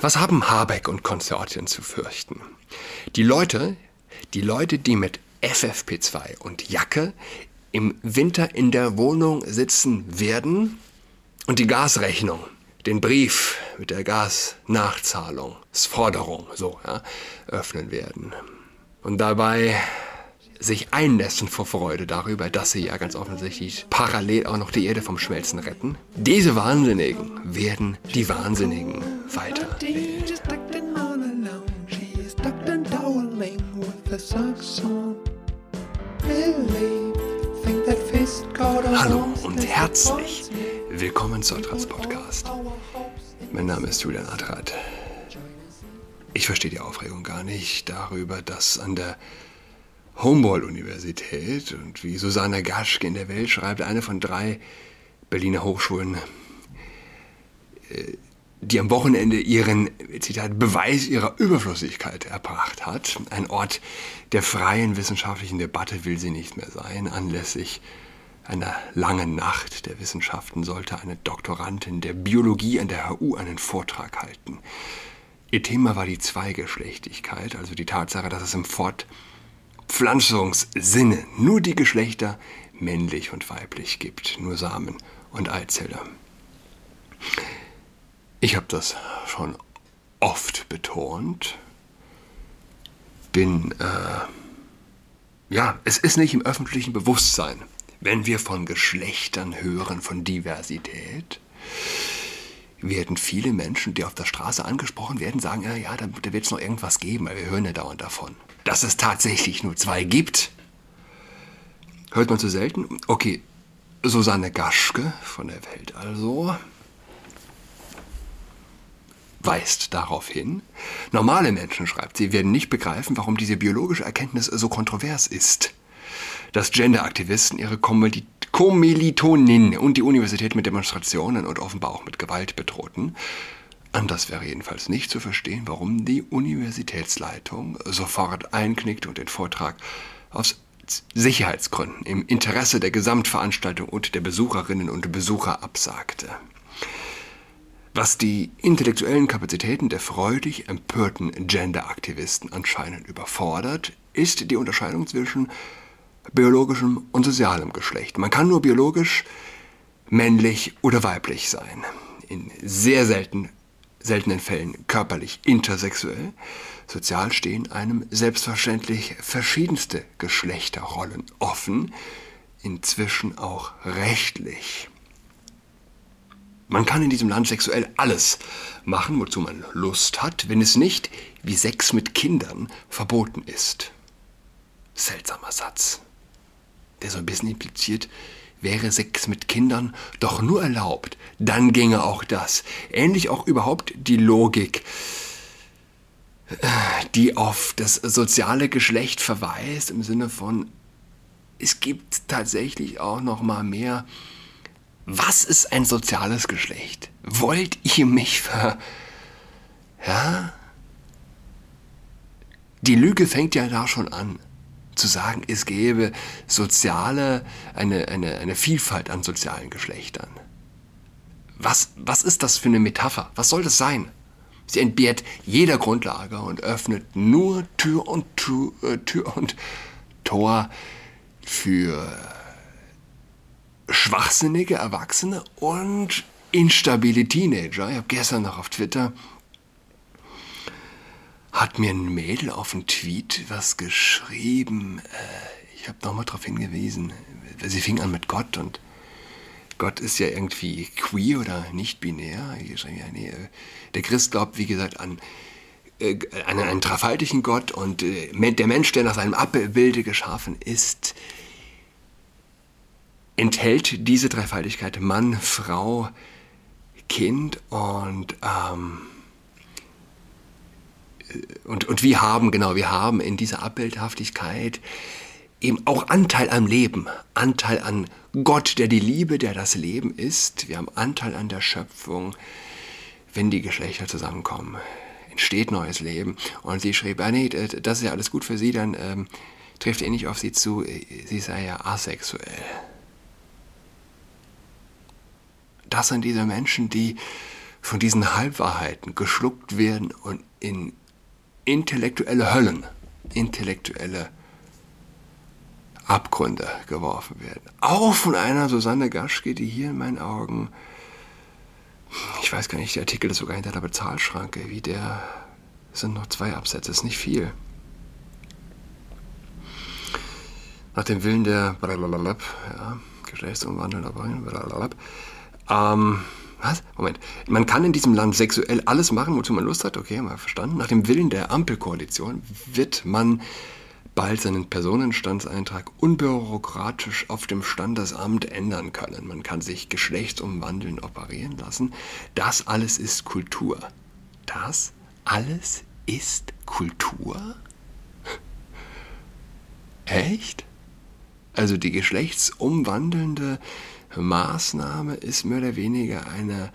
Was haben Habeck und Konsortien zu fürchten? Die Leute, die Leute, die mit FFP2 und Jacke im Winter in der Wohnung sitzen werden und die Gasrechnung, den Brief mit der Gasnachzahlungsforderung so ja, öffnen werden. Und dabei sich einnässen vor Freude darüber, dass sie ja ganz offensichtlich parallel auch noch die Erde vom Schmelzen retten. Diese Wahnsinnigen werden die Wahnsinnigen weiter. Hallo und herzlich willkommen zu Adrats Podcast. Mein Name ist Julian Adrat. Ich verstehe die Aufregung gar nicht darüber, dass an der Humboldt-Universität und wie Susanne Gaschke in der Welt schreibt, eine von drei Berliner Hochschulen, äh, die am Wochenende ihren, Zitat, Beweis ihrer Überflüssigkeit erbracht hat. Ein Ort der freien wissenschaftlichen Debatte will sie nicht mehr sein. Anlässlich einer langen Nacht der Wissenschaften sollte eine Doktorandin der Biologie an der HU einen Vortrag halten. Ihr Thema war die Zweigeschlechtigkeit, also die Tatsache, dass es im Fort Pflanzungssinne. Nur die Geschlechter männlich und weiblich gibt, nur Samen und Eizelle. Ich habe das schon oft betont, bin, äh, ja, es ist nicht im öffentlichen Bewusstsein, wenn wir von Geschlechtern hören, von Diversität, werden viele Menschen, die auf der Straße angesprochen werden, sagen, ja, ja, da, da wird es noch irgendwas geben, weil wir hören ja dauernd davon dass es tatsächlich nur zwei gibt. Hört man zu selten? Okay, Susanne Gaschke von der Welt also weist darauf hin. Normale Menschen, schreibt sie, werden nicht begreifen, warum diese biologische Erkenntnis so kontrovers ist. Dass Genderaktivisten ihre Kommilitonin und die Universität mit Demonstrationen und offenbar auch mit Gewalt bedrohten. Anders wäre jedenfalls nicht zu verstehen, warum die Universitätsleitung sofort einknickte und den Vortrag aus Sicherheitsgründen im Interesse der Gesamtveranstaltung und der Besucherinnen und Besucher absagte. Was die intellektuellen Kapazitäten der freudig empörten Genderaktivisten anscheinend überfordert, ist die Unterscheidung zwischen biologischem und sozialem Geschlecht. Man kann nur biologisch männlich oder weiblich sein. In sehr selten seltenen Fällen körperlich intersexuell. Sozial stehen einem selbstverständlich verschiedenste Geschlechterrollen offen, inzwischen auch rechtlich. Man kann in diesem Land sexuell alles machen, wozu man Lust hat, wenn es nicht, wie Sex mit Kindern, verboten ist. Seltsamer Satz, der so ein bisschen impliziert, wäre Sex mit Kindern doch nur erlaubt, dann ginge auch das. Ähnlich auch überhaupt die Logik, die auf das soziale Geschlecht verweist, im Sinne von, es gibt tatsächlich auch noch mal mehr. Was ist ein soziales Geschlecht? Wollt ihr mich ver... Ja? Die Lüge fängt ja da schon an zu sagen, es gäbe soziale, eine, eine, eine Vielfalt an sozialen Geschlechtern. Was, was ist das für eine Metapher? Was soll das sein? Sie entbehrt jeder Grundlage und öffnet nur Tür und, Tür, äh, Tür und Tor für schwachsinnige Erwachsene und instabile Teenager. Ich habe gestern noch auf Twitter hat mir ein Mädel auf einen Tweet was geschrieben. Äh, ich habe nochmal darauf hingewiesen. Sie fing an mit Gott und Gott ist ja irgendwie queer oder nicht binär. Ja, nee, äh, der Christ glaubt, wie gesagt, an äh, einen, einen dreifaltigen Gott und der Mensch, der nach seinem Abbilde geschaffen ist, enthält diese Dreifaltigkeit Mann, Frau, Kind und ähm, und, und wir haben, genau, wir haben in dieser Abbildhaftigkeit eben auch Anteil am Leben, Anteil an Gott, der die Liebe, der das Leben ist. Wir haben Anteil an der Schöpfung, wenn die Geschlechter zusammenkommen. Entsteht neues Leben. Und sie schrieb, ah nee, das ist ja alles gut für sie, dann ähm, trifft ihr nicht auf sie zu, sie sei ja asexuell. Das sind diese Menschen, die von diesen Halbwahrheiten geschluckt werden und in intellektuelle Höllen, intellektuelle Abgründe geworfen werden. Auch von einer Susanne Gaschke, die hier in meinen Augen, ich weiß gar nicht, der Artikel ist sogar hinter der Bezahlschranke, wie der, sind noch zwei Absätze, ist nicht viel. Nach dem Willen der ja, Geschlechtsumwandeln, ähm, was? Moment. Man kann in diesem Land sexuell alles machen, wozu man Lust hat. Okay, mal verstanden. Nach dem Willen der Ampelkoalition wird man bald seinen Personenstandseintrag unbürokratisch auf dem Standesamt ändern können. Man kann sich geschlechtsumwandeln operieren lassen. Das alles ist Kultur. Das alles ist Kultur? Echt? Also die geschlechtsumwandelnde Maßnahme ist mehr oder weniger eine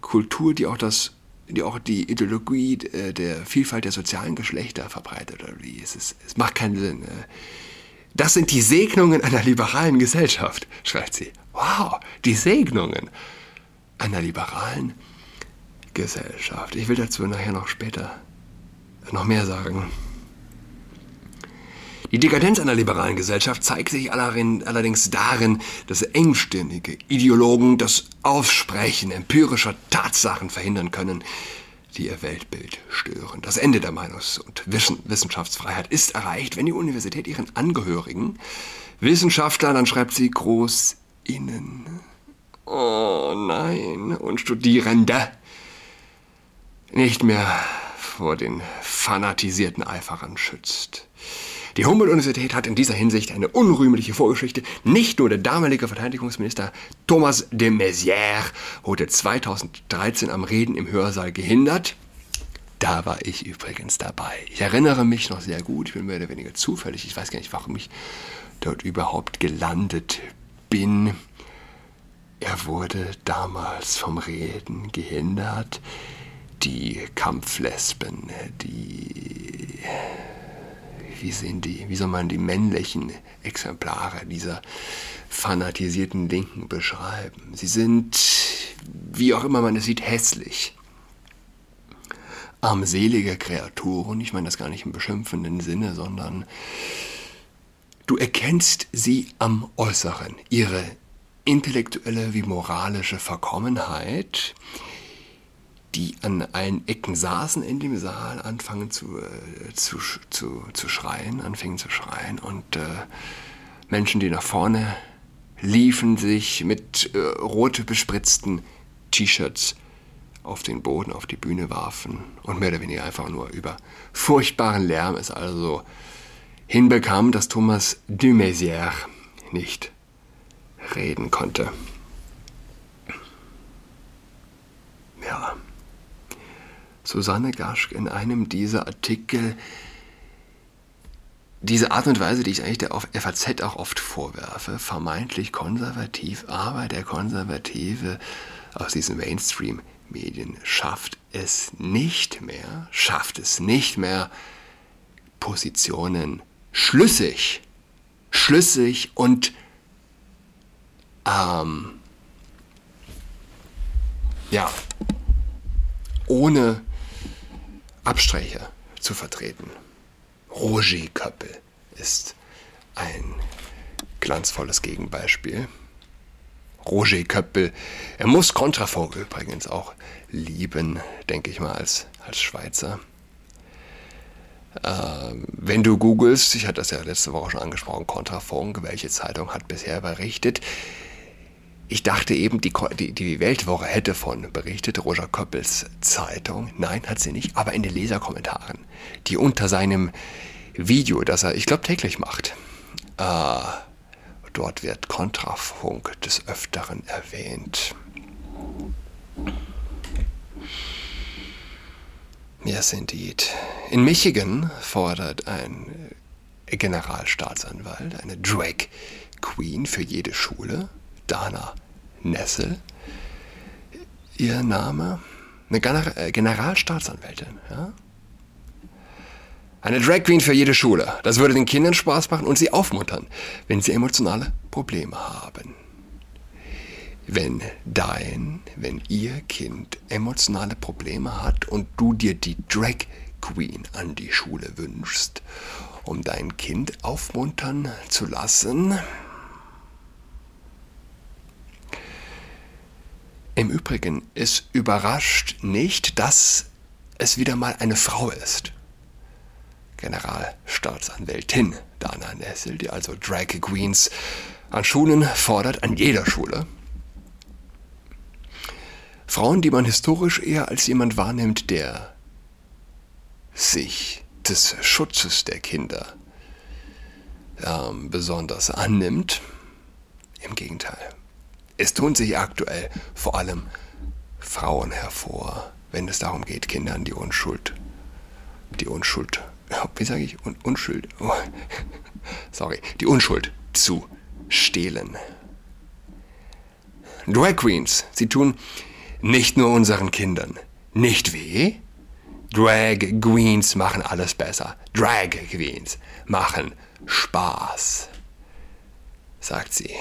Kultur, die auch das die auch die Ideologie äh, der Vielfalt der sozialen Geschlechter verbreitet. Oder wie? Es, ist, es macht keinen Sinn. Äh. Das sind die Segnungen einer liberalen Gesellschaft, schreibt sie. Wow, die Segnungen einer liberalen Gesellschaft. Ich will dazu nachher noch später noch mehr sagen. Die Dekadenz einer liberalen Gesellschaft zeigt sich allerdings darin, dass engstirnige Ideologen das Aussprechen empirischer Tatsachen verhindern können, die ihr Weltbild stören. Das Ende der Meinungs- und Wissenschaftsfreiheit ist erreicht, wenn die Universität ihren Angehörigen, Wissenschaftler, dann schreibt sie groß innen, oh nein, und Studierende nicht mehr vor den fanatisierten Eiferern schützt. Die Humboldt-Universität hat in dieser Hinsicht eine unrühmliche Vorgeschichte. Nicht nur der damalige Verteidigungsminister Thomas de Maizière wurde 2013 am Reden im Hörsaal gehindert. Da war ich übrigens dabei. Ich erinnere mich noch sehr gut, ich bin mehr oder weniger zufällig, ich weiß gar nicht, warum ich dort überhaupt gelandet bin. Er wurde damals vom Reden gehindert. Die Kampflesben, die wie sehen die, wie soll man die männlichen Exemplare dieser fanatisierten Linken beschreiben? Sie sind, wie auch immer man es sieht, hässlich. Armselige Kreaturen, ich meine das gar nicht im beschimpfenden Sinne, sondern du erkennst sie am Äußeren, ihre intellektuelle wie moralische Verkommenheit, die an allen Ecken saßen in dem Saal, anfangen zu, äh, zu, zu, zu schreien, anfingen zu schreien und äh, Menschen, die nach vorne liefen, sich mit äh, rot bespritzten T-Shirts auf den Boden, auf die Bühne warfen und mehr oder weniger einfach nur über furchtbaren Lärm es also hinbekam, dass Thomas de Maizière nicht reden konnte. Ja. Susanne Gaschk in einem dieser Artikel diese Art und Weise, die ich eigentlich der FAZ auch oft vorwerfe, vermeintlich konservativ, aber der Konservative aus diesen Mainstream-Medien schafft es nicht mehr, schafft es nicht mehr, Positionen schlüssig, schlüssig und ähm, ja, ohne Abstriche zu vertreten. Roger Köppel ist ein glanzvolles Gegenbeispiel. Roger Köppel, er muss Kontrafunk übrigens auch lieben, denke ich mal, als, als Schweizer. Äh, wenn du googelst, ich hatte das ja letzte Woche schon angesprochen, Kontrafunk, welche Zeitung hat bisher berichtet, ich dachte eben, die, die, die, Weltwoche hätte von berichtet, Roger Köppels Zeitung. Nein, hat sie nicht, aber in den Leserkommentaren, die unter seinem Video, das er, ich glaube, täglich macht, äh, dort wird Kontrafunk des Öfteren erwähnt. Yes, indeed. In Michigan fordert ein Generalstaatsanwalt eine Drag Queen für jede Schule Dana Nessel, ihr Name, eine äh, Generalstaatsanwältin. Ja? Eine Drag Queen für jede Schule. Das würde den Kindern Spaß machen und sie aufmuntern, wenn sie emotionale Probleme haben. wenn dein, wenn ihr Kind emotionale Probleme hat und du dir die Drag Queen an die Schule wünschst, um dein Kind aufmuntern zu lassen. Im Übrigen, es überrascht nicht, dass es wieder mal eine Frau ist. Generalstaatsanwältin Dana Nessel, die also Drag Queens an Schulen fordert, an jeder Schule. Frauen, die man historisch eher als jemand wahrnimmt, der sich des Schutzes der Kinder ähm, besonders annimmt. Im Gegenteil. Es tun sich aktuell vor allem Frauen hervor, wenn es darum geht, Kindern die Unschuld, die Unschuld, wie sage ich, Un Unschuld, oh, sorry, die Unschuld zu stehlen. Drag Queens, sie tun nicht nur unseren Kindern nicht weh, Drag Queens machen alles besser. Drag Queens machen Spaß, sagt sie.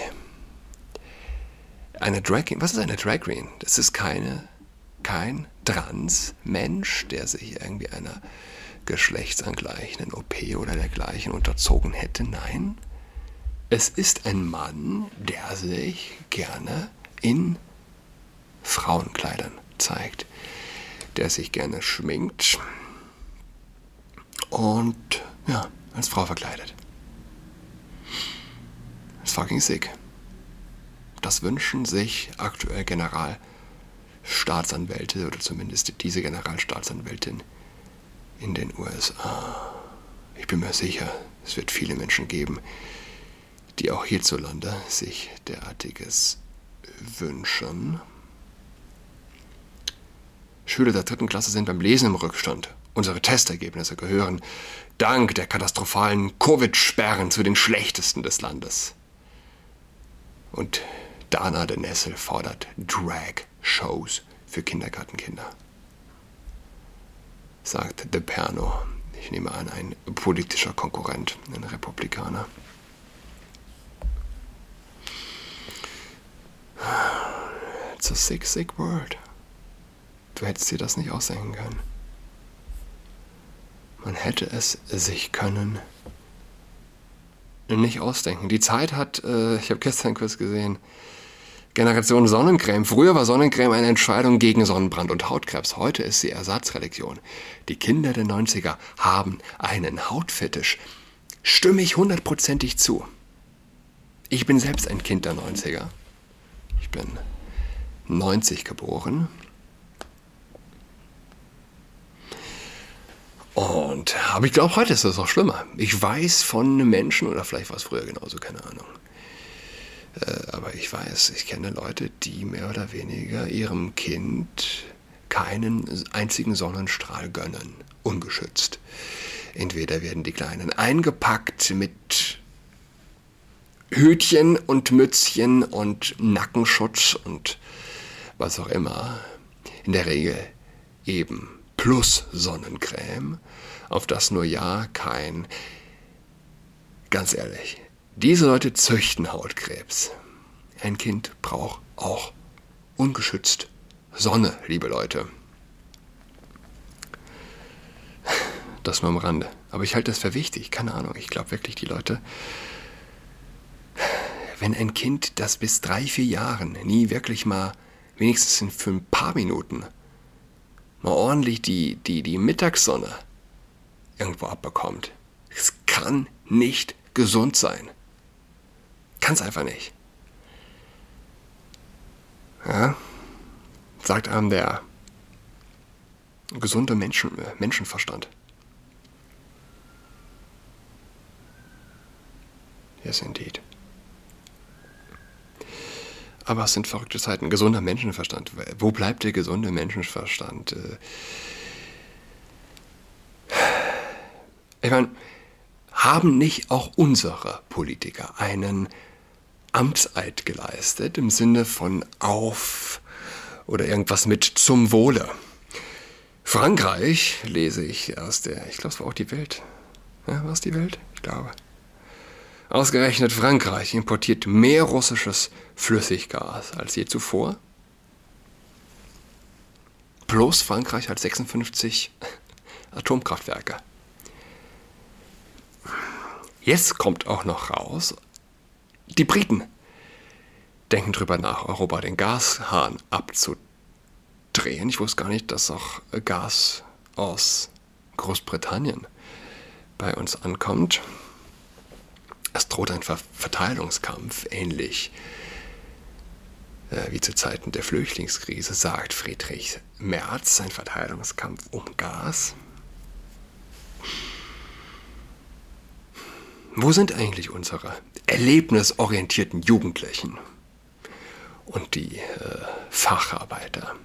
Eine Drag was ist eine Drag Queen? Das ist keine, kein Trans-Mensch, der sich irgendwie einer geschlechtsangleichenden OP oder dergleichen unterzogen hätte. Nein, es ist ein Mann, der sich gerne in Frauenkleidern zeigt, der sich gerne schminkt und ja, als Frau verkleidet. Ist fucking sick. Das wünschen sich aktuell Generalstaatsanwälte oder zumindest diese Generalstaatsanwältin in den USA. Ich bin mir sicher, es wird viele Menschen geben, die auch hierzulande sich derartiges wünschen. Schüler der dritten Klasse sind beim Lesen im Rückstand. Unsere Testergebnisse gehören dank der katastrophalen Covid-Sperren zu den schlechtesten des Landes. Und Dana de Nessel fordert Drag-Shows für Kindergartenkinder. Sagt De Perno, ich nehme an, ein politischer Konkurrent, ein Republikaner. It's a sick, sick word. Du hättest dir das nicht ausdenken können. Man hätte es sich können nicht ausdenken. Die Zeit hat, äh, ich habe gestern kurz gesehen, Generation Sonnencreme. Früher war Sonnencreme eine Entscheidung gegen Sonnenbrand und Hautkrebs. Heute ist sie Ersatzreligion. Die Kinder der 90er haben einen Hautfetisch. Stimme ich hundertprozentig zu. Ich bin selbst ein Kind der 90er. Ich bin 90 geboren. Und, aber ich glaube, heute ist das auch schlimmer. Ich weiß von Menschen, oder vielleicht war es früher genauso, keine Ahnung. Äh, aber ich weiß, ich kenne Leute, die mehr oder weniger ihrem Kind keinen einzigen Sonnenstrahl gönnen, ungeschützt. Entweder werden die Kleinen eingepackt mit Hütchen und Mützchen und Nackenschutz und was auch immer. In der Regel eben plus Sonnencreme, auf das nur ja kein. Ganz ehrlich, diese Leute züchten Hautkrebs. Ein Kind braucht auch ungeschützt Sonne, liebe Leute. Das nur am Rande. Aber ich halte das für wichtig. Keine Ahnung. Ich glaube wirklich, die Leute, wenn ein Kind, das bis drei, vier Jahren nie wirklich mal, wenigstens für ein paar Minuten, mal ordentlich die, die, die Mittagssonne irgendwo abbekommt. Es kann nicht gesund sein. Kann es einfach nicht. Ja? Sagt einem der gesunde Menschen, Menschenverstand. Yes, indeed. Aber es sind verrückte Zeiten. Gesunder Menschenverstand. Wo bleibt der gesunde Menschenverstand? Äh, ich meine, haben nicht auch unsere Politiker einen Amtseid geleistet im Sinne von auf oder irgendwas mit zum Wohle? Frankreich lese ich aus der, ich glaube, es war auch die Welt. Ja, war es die Welt? Ich glaube. Ausgerechnet Frankreich importiert mehr russisches Flüssiggas als je zuvor. Bloß Frankreich hat 56 Atomkraftwerke. Jetzt kommt auch noch raus, die Briten denken drüber nach, Europa den Gashahn abzudrehen. Ich wusste gar nicht, dass auch Gas aus Großbritannien bei uns ankommt. Es droht ein Ver Verteilungskampf, ähnlich äh, wie zu Zeiten der Flüchtlingskrise, sagt Friedrich Merz, ein Verteilungskampf um Gas. Wo sind eigentlich unsere erlebnisorientierten Jugendlichen und die äh, Facharbeiter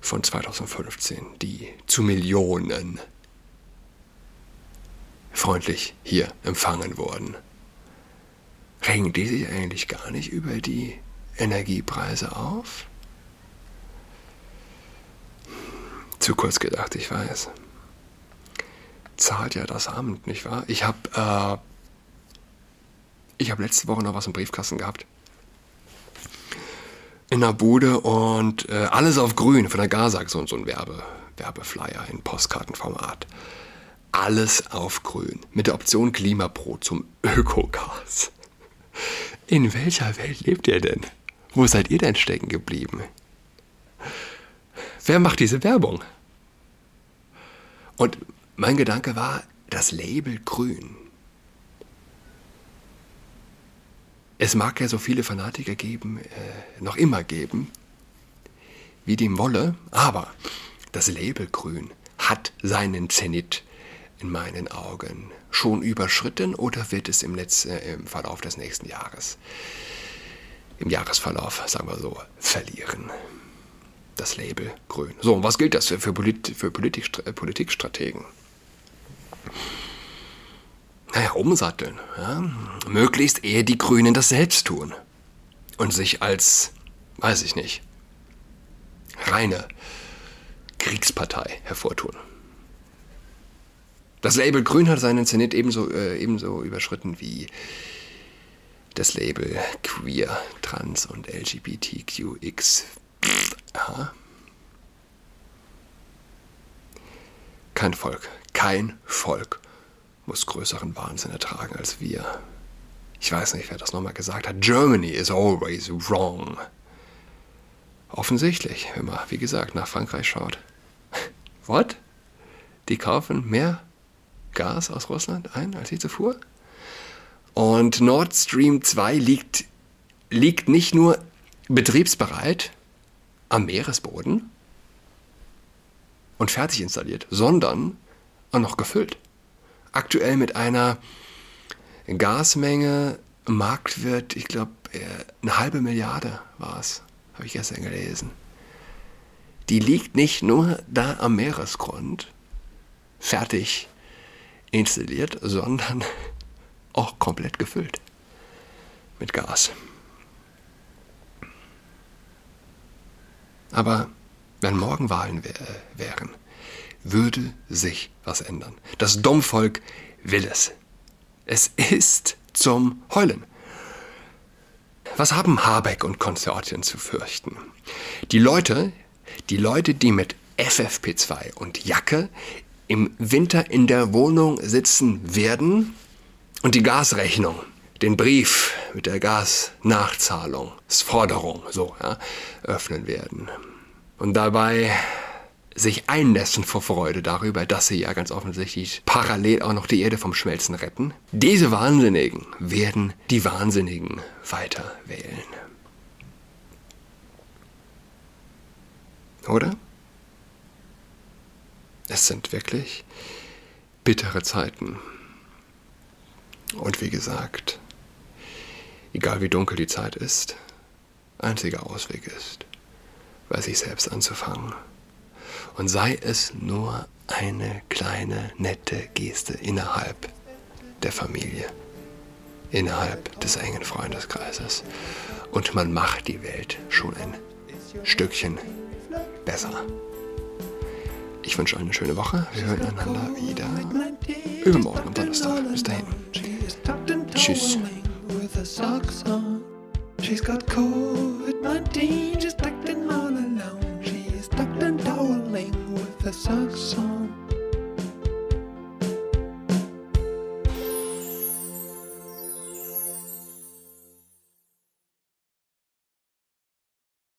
von 2015, die zu Millionen freundlich hier empfangen wurden? Regen die sich eigentlich gar nicht über die Energiepreise auf? Zu kurz gedacht, ich weiß. Zahlt ja das Amt, nicht wahr? Ich habe äh, ich letzte Woche noch was im Briefkasten gehabt. In der Bude und äh, alles auf grün von der Gazak, so, so ein Werbe, Werbeflyer in Postkartenformat. Alles auf grün. Mit der Option Klimapro zum Ökogas. In welcher Welt lebt ihr denn? Wo seid ihr denn stecken geblieben? Wer macht diese Werbung? Und mein Gedanke war, das Label grün. Es mag ja so viele Fanatiker geben, äh, noch immer geben, wie dem wolle, aber das Label grün hat seinen Zenit in meinen Augen schon überschritten oder wird es im, Netz, äh, im Verlauf des nächsten Jahres, im Jahresverlauf, sagen wir so, verlieren? Das Label grün. So, und was gilt das für, für, Polit, für Politik, äh, Politikstrategen? Naja, umsatteln. Ja? Möglichst eher die Grünen das selbst tun. Und sich als, weiß ich nicht, reine Kriegspartei hervortun. Das Label Grün hat seinen Zenit ebenso, äh, ebenso überschritten wie das Label Queer, Trans und LGBTQX. Aha. Kein Volk, kein Volk muss größeren Wahnsinn ertragen als wir. Ich weiß nicht, wer das nochmal gesagt hat. Germany is always wrong. Offensichtlich, wenn man, wie gesagt, nach Frankreich schaut. What? Die kaufen mehr Gas aus Russland ein als je zuvor. Und Nord Stream 2 liegt, liegt nicht nur betriebsbereit am Meeresboden und fertig installiert, sondern auch noch gefüllt. Aktuell mit einer Gasmenge Marktwert, ich glaube, äh, eine halbe Milliarde war es, habe ich gestern gelesen. Die liegt nicht nur da am Meeresgrund, fertig installiert, sondern auch komplett gefüllt mit Gas. Aber wenn morgen Wahlen wär, wären, würde sich was ändern. Das Domvolk will es. Es ist zum Heulen. Was haben Habeck und Konsortien zu fürchten? Die Leute, die Leute, die mit FFP2 und Jacke im Winter in der Wohnung sitzen werden und die Gasrechnung, den Brief mit der Gasnachzahlungsforderung so ja, öffnen werden. Und dabei sich einnässen vor Freude darüber, dass sie ja ganz offensichtlich parallel auch noch die Erde vom Schmelzen retten. Diese Wahnsinnigen werden die Wahnsinnigen weiter wählen. Oder? Es sind wirklich bittere Zeiten. Und wie gesagt, egal wie dunkel die Zeit ist, einziger Ausweg ist, bei sich selbst anzufangen. Und sei es nur eine kleine, nette Geste innerhalb der Familie, innerhalb des engen Freundeskreises. Und man macht die Welt schon ein Stückchen besser. Ich wünsche euch eine schöne Woche. Wir hören einander wieder übermorgen am Donnerstag. Bis dahin. Tschüss. She's got COVID-19, she's tucked in all alone. She's tucked and toweling with her socks on.